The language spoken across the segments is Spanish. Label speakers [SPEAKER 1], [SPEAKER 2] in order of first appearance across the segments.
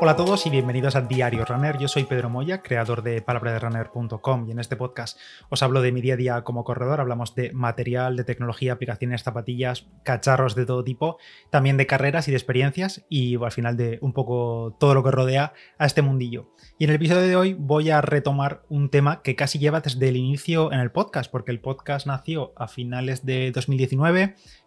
[SPEAKER 1] Hola a todos y bienvenidos a Diario Runner. Yo soy Pedro Moya, creador de palabraderunner.com y en este podcast os hablo de mi día a día como corredor. Hablamos de material, de tecnología, aplicaciones, zapatillas, cacharros de todo tipo, también de carreras y de experiencias y al final de un poco todo lo que rodea a este mundillo. Y en el episodio de hoy voy a retomar un tema que casi lleva desde el inicio en el podcast, porque el podcast nació a finales de 2019 Mm,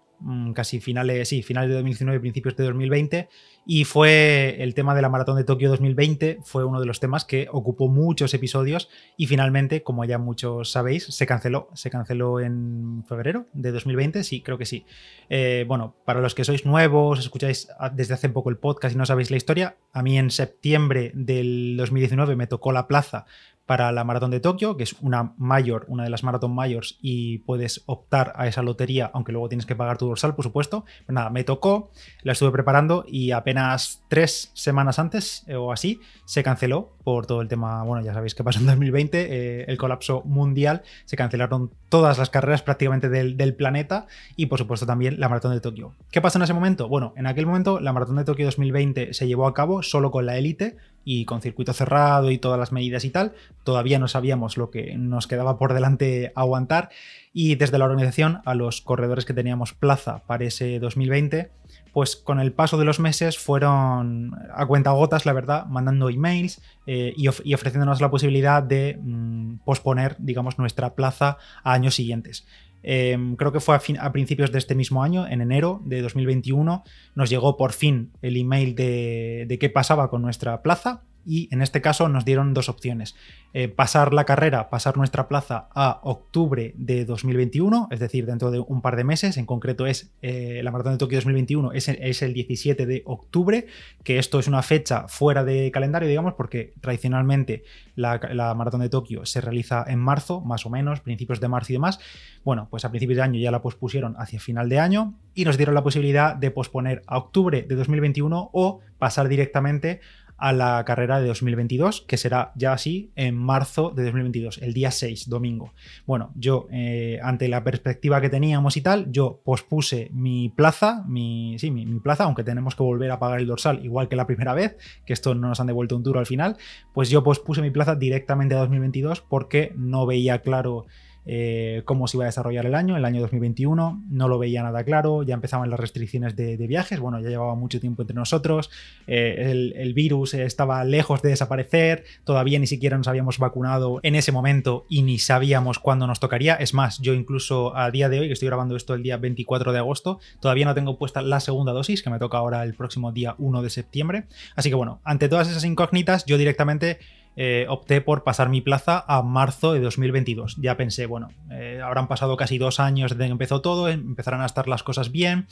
[SPEAKER 1] casi finales, sí, finales de 2019, principios de 2020, y fue el tema de la Maratón de Tokio 2020, fue uno de los temas que ocupó muchos episodios y finalmente, como ya muchos sabéis, se canceló, se canceló en febrero de 2020, sí, creo que sí. Eh, bueno, para los que sois nuevos, escucháis desde hace poco el podcast y no sabéis la historia, a mí en septiembre del 2019 me tocó la plaza para la maratón de Tokio, que es una mayor, una de las maratón mayors, y puedes optar a esa lotería, aunque luego tienes que pagar tu dorsal, por supuesto. Pero nada, me tocó, la estuve preparando y apenas tres semanas antes eh, o así se canceló por todo el tema, bueno, ya sabéis que pasó en 2020, eh, el colapso mundial, se cancelaron todas las carreras prácticamente del, del, planeta y por supuesto también la maratón de Tokio. ¿Qué pasó en ese momento? Bueno, en aquel momento la maratón de Tokio 2020 se llevó a cabo solo con la élite, y con circuito cerrado y todas las medidas y tal, todavía no sabíamos lo que nos quedaba por delante aguantar y desde la organización a los corredores que teníamos plaza para ese 2020, pues con el paso de los meses fueron a cuenta gotas, la verdad, mandando emails eh, y, ofreciéndonos la posibilidad de mm, posponer, digamos, nuestra plaza a años siguientes. Em, creo que fue a, principios de este mismo año, en enero de 2021, nos llegó por fin el email de qué pasaba con nuestra plaza y en este caso nos dieron dos opciones. Eh, pasar la carrera, pasar nuestra plaza a octubre de 2021, es decir, dentro de un par de meses, en concreto es eh, la Maratón de Tokio 2021, es, es, el 17 de octubre, que esto es una fecha fuera de calendario, digamos, porque tradicionalmente la, la Maratón de Tokio se realiza en marzo, más o menos, principios de marzo y demás. Bueno, pues a principios de año ya la pospusieron hacia final de año y nos dieron la posibilidad de posponer a octubre de 2021 o pasar directamente a la carrera de 2022, que será ya así en marzo de 2022, el día 6, domingo. Bueno, yo, eh, ante la perspectiva que teníamos y tal, yo pospuse mi plaza, mi, sí, mi, plaza, aunque tenemos que volver a pagar el dorsal igual que la primera vez, que esto no nos han devuelto un duro al final, pues yo pospuse mi plaza directamente a 2022 porque no veía claro eh, cómo se iba a desarrollar el año, el año 2021, no lo veía nada claro, ya empezaban las restricciones de, viajes, bueno, ya llevaba mucho tiempo entre nosotros, eh, el, virus estaba lejos de desaparecer, todavía ni siquiera nos habíamos vacunado en ese momento y ni sabíamos cuándo nos tocaría, es más, yo incluso a día de hoy, que estoy grabando esto el día 24 de agosto, todavía no tengo puesta la segunda dosis, que me toca ahora el próximo día 1 de septiembre, así que bueno, ante todas esas incógnitas, yo directamente eh, opté por pasar mi plaza a marzo de 2022. Ya pensé, bueno, eh, habrán pasado casi dos años desde que empezó todo, empezarán a estar las cosas bien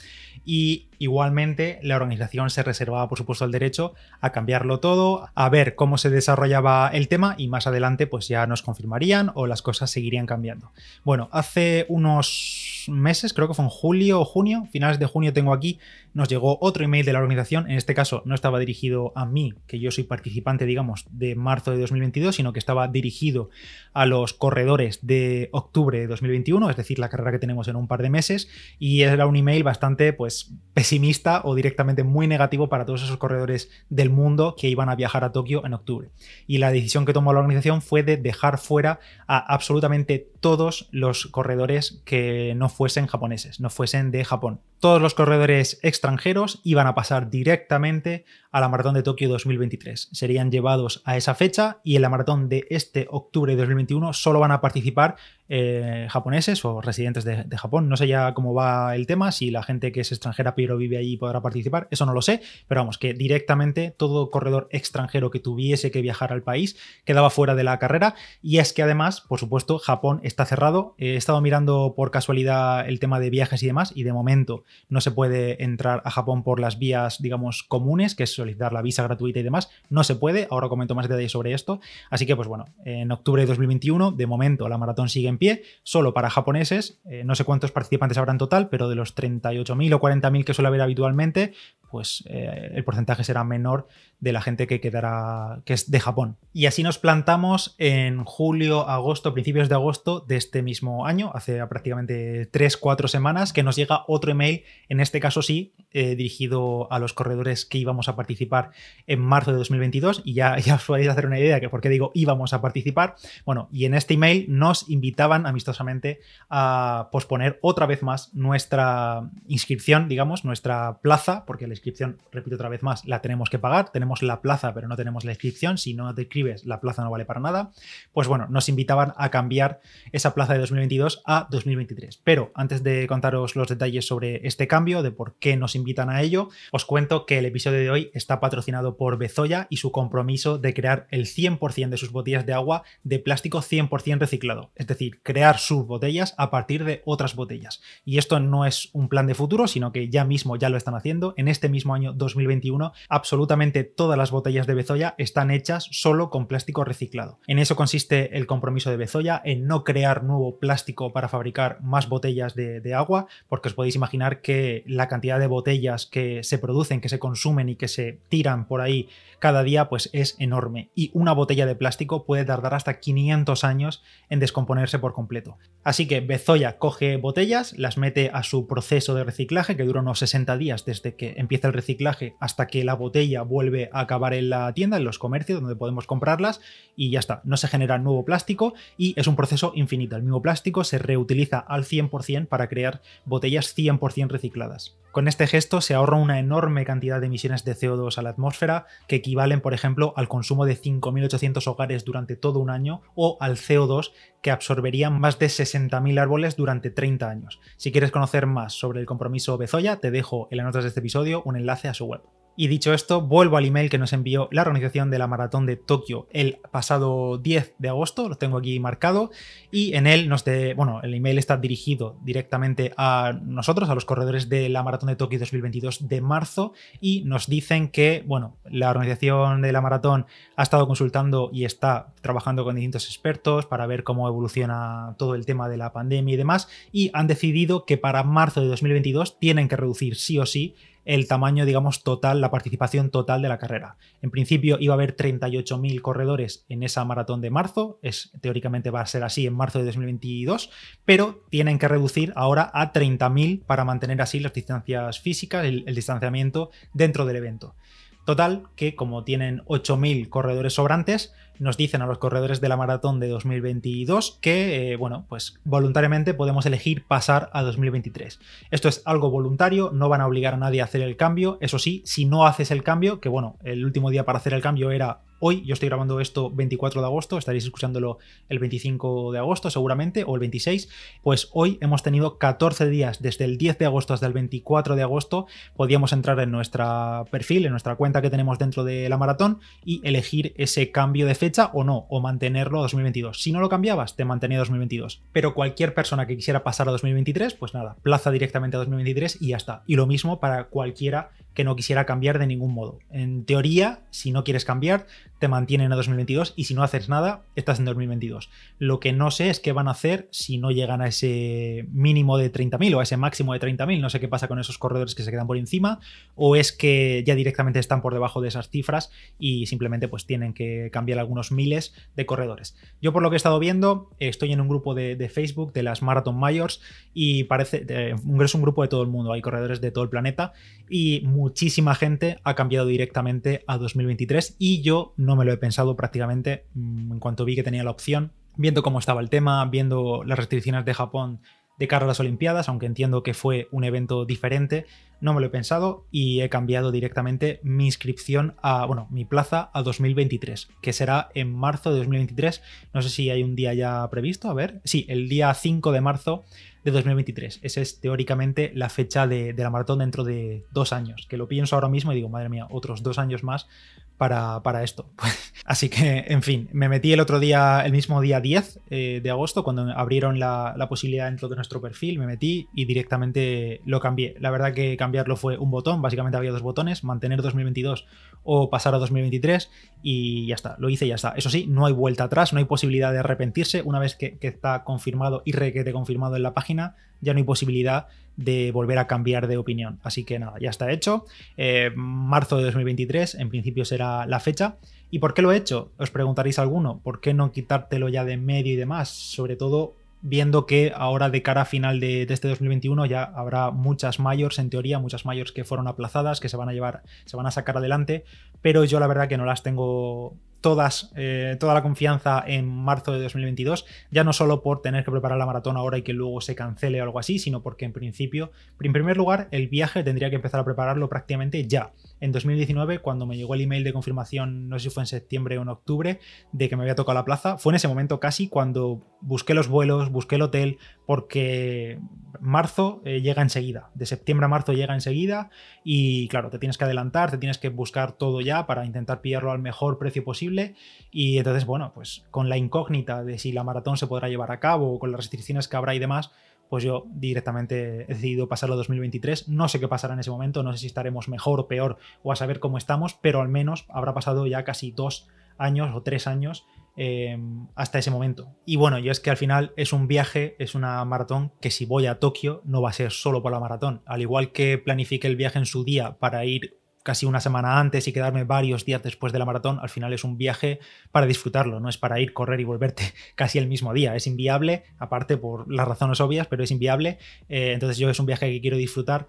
[SPEAKER 1] y igualmente la organización se reservaba, por supuesto, el derecho a cambiarlo todo, a ver cómo se desarrollaba el tema y más adelante pues ya nos confirmarían o las cosas seguirían cambiando. Bueno, hace unos meses, creo que fue en julio o junio, finales de junio tengo aquí, nos llegó otro email de la organización, en este caso no estaba dirigido a mí, que yo soy participante, digamos, de marzo de 2022, sino que estaba dirigido a los corredores de octubre de 2021, es decir, la carrera que tenemos en un par de meses, y era un email bastante, pues, pesimista o directamente muy negativo para todos esos corredores del mundo que iban a viajar a Tokio en octubre. Y la decisión que tomó la organización fue de dejar fuera a absolutamente todos los corredores que no fuesen japoneses, no fuesen de Japón. Todos los corredores extranjeros iban a pasar directamente a la maratón de Tokio 2023. Serían llevados a esa fecha y en la maratón de este octubre de 2021 solo van a participar eh, japoneses o residentes de, Japón. No sé ya cómo va el tema, si la gente que es extranjera pero vive allí podrá participar, eso no lo sé, pero vamos, que directamente todo corredor extranjero que tuviese que viajar al país quedaba fuera de la carrera y es que además, por supuesto, Japón está cerrado. He estado mirando por casualidad el tema de viajes y demás y de momento no se puede entrar a Japón por las vías, digamos, comunes, que es solicitar la visa gratuita y demás. No se puede, ahora comento más detalles sobre esto. Así que, pues bueno, en octubre de 2021, de momento, la maratón sigue en pie, solo para japoneses. Eh, no sé cuántos participantes habrá en total, pero de los 38.000 o 40.000 que suele haber habitualmente, pues eh, el porcentaje será menor de la gente que quedará, que es de Japón. Y así nos plantamos en julio, agosto, principios de agosto de este mismo año, hace prácticamente 3-4 semanas, que nos llega otro email, en este caso sí, eh, dirigido a los corredores que íbamos a participar en marzo de 2022. Y ya, ya os podéis hacer una idea de por qué digo íbamos a participar. Bueno, y en este email nos invitaban amistosamente a posponer otra vez más nuestra inscripción, digamos, nuestra plaza, porque la inscripción, repito otra vez más, la tenemos que pagar, tenemos la plaza, pero no tenemos la inscripción. Si no te inscribes, la plaza no vale para nada. Pues bueno, nos invitaban a cambiar esa plaza de 2022 a 2023. Pero antes de contaros los detalles sobre este cambio, de por qué nos invitan a ello, os cuento que el episodio de hoy está patrocinado por Bezoya y su compromiso de crear el 100% de sus botellas de agua de plástico 100% reciclado. Es decir, crear sus botellas a partir de otras botellas. Y esto no es un plan de futuro, sino que ya mismo ya lo están haciendo. En este mismo año 2021, absolutamente todas las botellas de Bezoya están hechas solo con plástico reciclado. En eso consiste el compromiso de Bezoya, en no crear nuevo plástico para fabricar más botellas de, agua, porque os podéis imaginar que la cantidad de botellas que se producen, que se consumen y que se tiran por ahí cada día, pues es enorme. Y una botella de plástico puede tardar hasta 500 años en descomponerse completo. Así que Bezoya coge botellas, las mete a su proceso de reciclaje, que dura unos 60 días desde que empieza el reciclaje hasta que la botella vuelve acabar en la tienda, en los comercios donde podemos comprarlas y ya está, no se genera nuevo plástico y es un proceso infinito. El mismo plástico se reutiliza al 100% para crear botellas 100% recicladas. Con este gesto se ahorra una enorme cantidad de emisiones de CO2 a la atmósfera que equivalen, por ejemplo, al consumo de 5.800 hogares durante todo un año o al CO2 que más de 60.000 árboles durante 30 años. Si quieres conocer más sobre el compromiso Bezoya, te dejo en las notas de este episodio un enlace a su web. Y dicho esto, vuelvo al email que nos envió la organización de la maratón de Tokio el pasado 10 de agosto, lo tengo aquí marcado, y en él nos de, bueno, el email está dirigido directamente a nosotros, a los corredores de la maratón de Tokio 2022 de marzo, y nos dicen que, bueno, la organización de la maratón ha estado consultando y está trabajando con distintos expertos para ver cómo evoluciona todo el tema de la pandemia y demás, y han decidido que para marzo de 2022 tienen que reducir sí o sí el tamaño, digamos, total, la participación total de la carrera. En principio iba a haber 38.000 corredores en esa maratón de marzo, es, teóricamente va a ser así en marzo de 2022, pero tienen que reducir ahora a 30.000 para mantener así las distancias físicas, el, el distanciamiento dentro del evento. Total, que como tienen 8.000 corredores sobrantes, nos dicen a los corredores de la maratón de 2022 que, eh, bueno, pues voluntariamente podemos elegir pasar a 2023. Esto es algo voluntario, no van a obligar a nadie a hacer el cambio. Eso sí, si no haces el cambio, que bueno, el último día para hacer el cambio era hoy, yo estoy grabando esto 24 de agosto, estaréis escuchándolo el 25 de agosto seguramente, o el 26, pues hoy hemos tenido 14 días, desde el 10 de agosto hasta el 24 de agosto, podíamos entrar en nuestro perfil, en nuestra cuenta que tenemos dentro de la maratón y elegir ese cambio de fecha o no, o mantenerlo a 2022. Si no lo cambiabas, te mantenía a 2022. Pero cualquier persona que quisiera pasar a 2023, pues nada, plaza directamente a 2023 y ya está. Y lo mismo para cualquiera que no quisiera cambiar de ningún modo. En teoría, si no quieres cambiar, te mantienen a 2022 y si no haces nada, estás en 2022. Lo que no sé es qué van a hacer si no llegan a ese mínimo de 30.000 o a ese máximo de 30.000. No sé qué pasa con esos corredores que se quedan por encima o es que ya directamente están por debajo de esas cifras y simplemente pues tienen que cambiar algunos miles de corredores. Yo por lo que he estado viendo, estoy en un grupo de, Facebook de las Marathon Mayors y parece, eh, es un grupo de todo el mundo, hay corredores de todo el planeta y muchísima gente ha cambiado directamente a 2023 y yo no me lo he pensado prácticamente mm, en cuanto vi que tenía la opción, viendo cómo estaba el tema, viendo las restricciones de Japón de cara a las Olimpiadas, aunque entiendo que fue un evento diferente, no me lo he pensado y he cambiado directamente mi inscripción a, bueno, mi plaza a 2023, que será en marzo de 2023. No sé si hay un día ya previsto, a ver. Sí, el día 5 de marzo de 2023. Esa es teóricamente la fecha de, la maratón dentro de dos años, que lo pienso ahora mismo y digo, madre mía, otros dos años más para, para esto. Así que, en fin, me metí el otro día, el mismo día 10 eh, de agosto, cuando abrieron la, la, posibilidad dentro de nuestro perfil, me metí y directamente lo cambié. La verdad que cambiarlo fue un botón, básicamente había dos botones, mantener 2022 o pasar a 2023 y ya está, lo hice y ya está. Eso sí, no hay vuelta atrás, no hay posibilidad de arrepentirse una vez que, está confirmado y requete confirmado en la página, ya no hay posibilidad de volver a cambiar de opinión. Así que nada, ya está hecho. Eh, marzo de 2023, en principio será la fecha. ¿Y por qué lo he hecho? Os preguntaréis alguno. ¿Por qué no quitártelo ya de medio y demás? Sobre todo viendo que ahora de cara a final de, este 2021 ya habrá muchas mayors, en teoría, muchas mayors que fueron aplazadas, que se van a llevar, se van a sacar adelante, pero yo la verdad que no las tengo todas, eh, toda la confianza en marzo de 2022, ya no solo por tener que preparar la maratón ahora y que luego se cancele o algo así, sino porque en principio, en primer lugar, el viaje tendría que empezar a prepararlo prácticamente ya. En 2019, cuando me llegó el email de confirmación, no sé si fue en septiembre o en octubre, de que me había tocado la plaza, fue en ese momento casi cuando busqué los vuelos, busqué el hotel, porque marzo eh, llega enseguida, de septiembre a marzo llega enseguida y claro, te tienes que adelantar, te tienes que buscar todo ya para intentar pillarlo al mejor precio posible. Y entonces, bueno, pues con la incógnita de si la maratón se podrá llevar a cabo con las restricciones que habrá y demás, pues yo directamente he decidido pasarlo a 2023. No sé qué pasará en ese momento, no sé si estaremos mejor o peor o a saber cómo estamos, pero al menos habrá pasado ya casi dos años o tres años em, hasta ese momento. Y bueno, yo es que al final es un viaje, es una maratón que si voy a Tokio no va a ser solo por la maratón. Al igual que planifique el viaje en su día para ir casi una semana antes y quedarme varios días después de la maratón, al final es un viaje para disfrutarlo, no es para ir, correr y volverte casi el mismo día. Es inviable, aparte por las razones obvias, pero es inviable. Eh, entonces yo es un viaje que quiero disfrutar.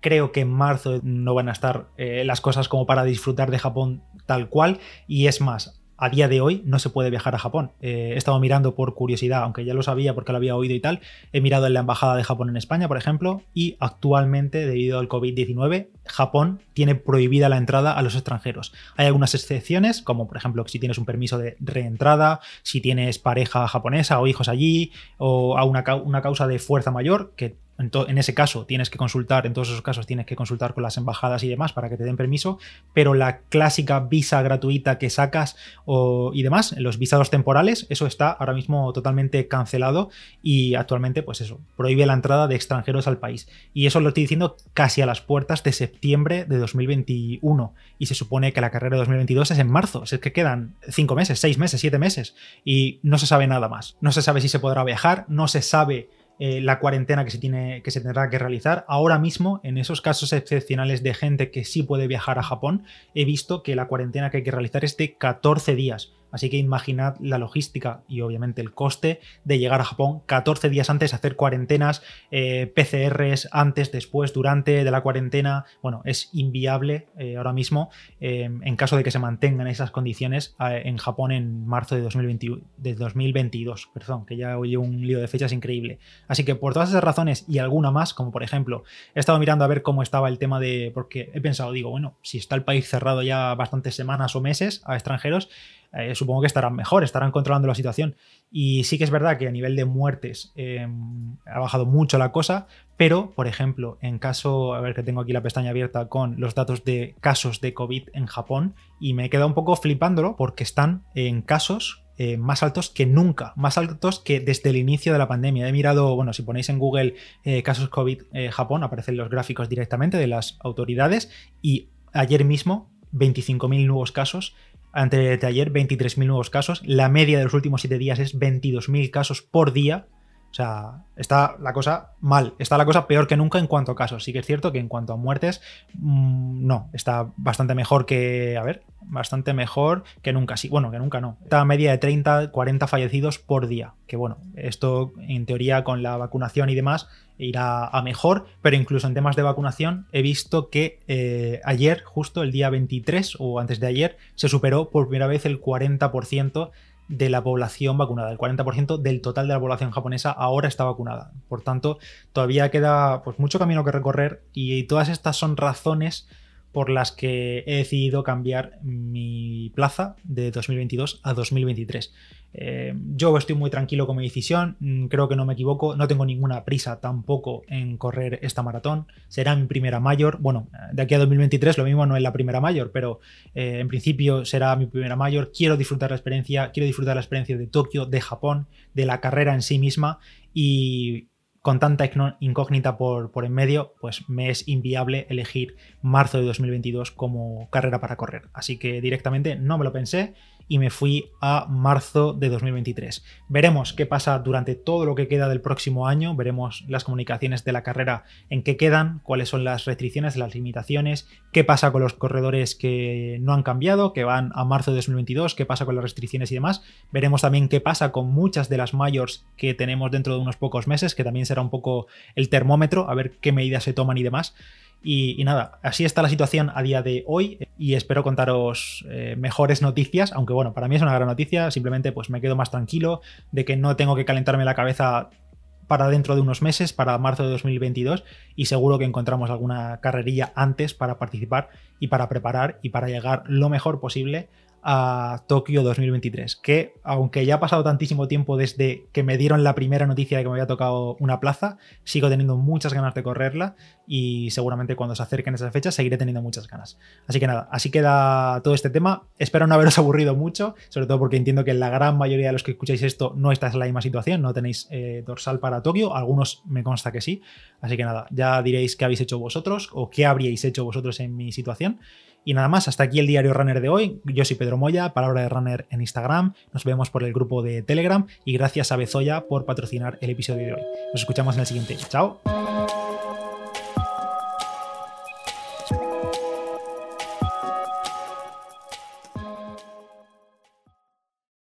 [SPEAKER 1] Creo que en marzo no van a estar eh, las cosas como para disfrutar de Japón tal cual. Y es más, a día de hoy no se puede viajar a Japón. Eh, he estado mirando por curiosidad, aunque ya lo sabía porque lo había oído y tal. He mirado en la Embajada de Japón en España, por ejemplo, y actualmente, debido al COVID-19, Japón tiene prohibida la entrada a los extranjeros. Hay algunas excepciones, como por ejemplo si tienes un permiso de reentrada, si tienes pareja japonesa o hijos allí, o a una, una causa de fuerza mayor, que en, ese caso tienes que consultar, en todos esos casos tienes que consultar con las embajadas y demás para que te den permiso, pero la clásica visa gratuita que sacas y demás, los visados temporales, eso está ahora mismo totalmente cancelado y actualmente pues eso, prohíbe la entrada de extranjeros al país. Y eso lo estoy diciendo casi a las puertas de septiembre de 2021 y se supone que la carrera de 2022 es en marzo, es que quedan cinco meses, seis meses, siete meses y no se sabe nada más. No se sabe si se podrá viajar, no se sabe eh, la cuarentena que se, tiene, que se tendrá que realizar. Ahora mismo, en esos casos excepcionales de gente que sí puede viajar a Japón, he visto que la cuarentena que hay que realizar es de 14 días. Así que imaginad la logística y obviamente el coste de llegar a Japón 14 días antes, hacer cuarentenas, eh, PCRs antes, después, durante de la cuarentena. Bueno, es inviable eh, ahora mismo em, en caso de que se mantengan esas condiciones eh, en Japón en marzo de, 2022. Perdón, que ya oye un lío de fechas increíble. Así que por todas esas razones y alguna más, como por ejemplo, he estado mirando a ver cómo estaba el tema de. Porque he pensado, digo, bueno, si está el país cerrado ya bastantes semanas o meses a extranjeros, eh, supongo que estarán mejor, estarán controlando la situación. Y sí que es verdad que a nivel de muertes em, ha bajado mucho la cosa, pero, por ejemplo, en caso, a ver que tengo aquí la pestaña abierta con los datos de casos de COVID en Japón, y me he quedado un poco flipándolo porque están en casos eh, más altos que nunca, más altos que desde el inicio de la pandemia. He mirado, bueno, si ponéis en Google eh, casos COVID Japón, aparecen los gráficos directamente de las autoridades y ayer mismo 25.000 nuevos casos ante de ayer 23.000 nuevos casos. La media de los últimos 7 días es 22.000 casos por día. O sea, está la cosa mal, está la cosa peor que nunca en cuanto a casos. Sí que es cierto que en cuanto a muertes, mm, no, está bastante mejor que, a ver, bastante mejor que nunca. Sí, bueno, que nunca no. Está a media de 30, 40 fallecidos por día. Que bueno, esto en teoría con la vacunación y demás irá a mejor, pero incluso en temas de vacunación he visto que eh, ayer, justo el día 23 o antes de ayer, se superó por primera vez el 40% de la población vacunada. El 40% del total de la población japonesa ahora está vacunada. Por tanto, todavía queda pues, mucho camino que recorrer y todas estas son razones por las que he decidido cambiar mi plaza de 2022 a 2023. Eh, yo estoy muy tranquilo con mi decisión, mm, creo que no me equivoco, no tengo ninguna prisa tampoco en correr esta maratón, será mi primera mayor, bueno, de aquí a 2023 lo mismo no es la primera mayor, pero eh, en principio será mi primera mayor, quiero disfrutar la experiencia, quiero disfrutar la experiencia de Tokio, de Japón, de la carrera en sí misma y con tanta incógnita por, por en medio, pues me es inviable elegir marzo de 2022 como carrera para correr. Así que directamente no me lo pensé y me fui a marzo de 2023. Veremos qué pasa durante todo lo que queda del próximo año, veremos las comunicaciones de la carrera en qué quedan, cuáles son las restricciones, las limitaciones, qué pasa con los corredores que no han cambiado, que van a marzo de 2022, qué pasa con las restricciones y demás. Veremos también qué pasa con muchas de las mayors que tenemos dentro de unos pocos meses, que también será un poco el termómetro, a ver qué medidas se toman y demás. Y, nada, así está la situación a día de hoy y espero contaros eh, mejores noticias, aunque bueno, para mí es una gran noticia, simplemente pues me quedo más tranquilo de que no tengo que calentarme la cabeza para dentro de unos meses, para marzo de 2022, y seguro que encontramos alguna carrerilla antes para participar y para preparar y para llegar lo mejor posible a Tokio 2023, que aunque ya ha pasado tantísimo tiempo desde que me dieron la primera noticia de que me había tocado una plaza, sigo teniendo muchas ganas de correrla y seguramente cuando se acerquen esas fechas seguiré teniendo muchas ganas. Así que nada, así queda todo este tema. Espero no haberos aburrido mucho, sobre todo porque entiendo que la gran mayoría de los que escucháis esto no estáis en la misma situación, no tenéis eh, dorsal para Tokio, algunos me consta que sí. Así que nada, ya diréis qué habéis hecho vosotros o qué habríais hecho vosotros en mi situación. Y nada más, hasta aquí el diario Runner de hoy. Yo soy Pedro Moya, palabra de Runner en Instagram. Nos vemos por el grupo de Telegram y gracias a Bezoya por patrocinar el episodio de hoy. Nos escuchamos en el siguiente. Chao.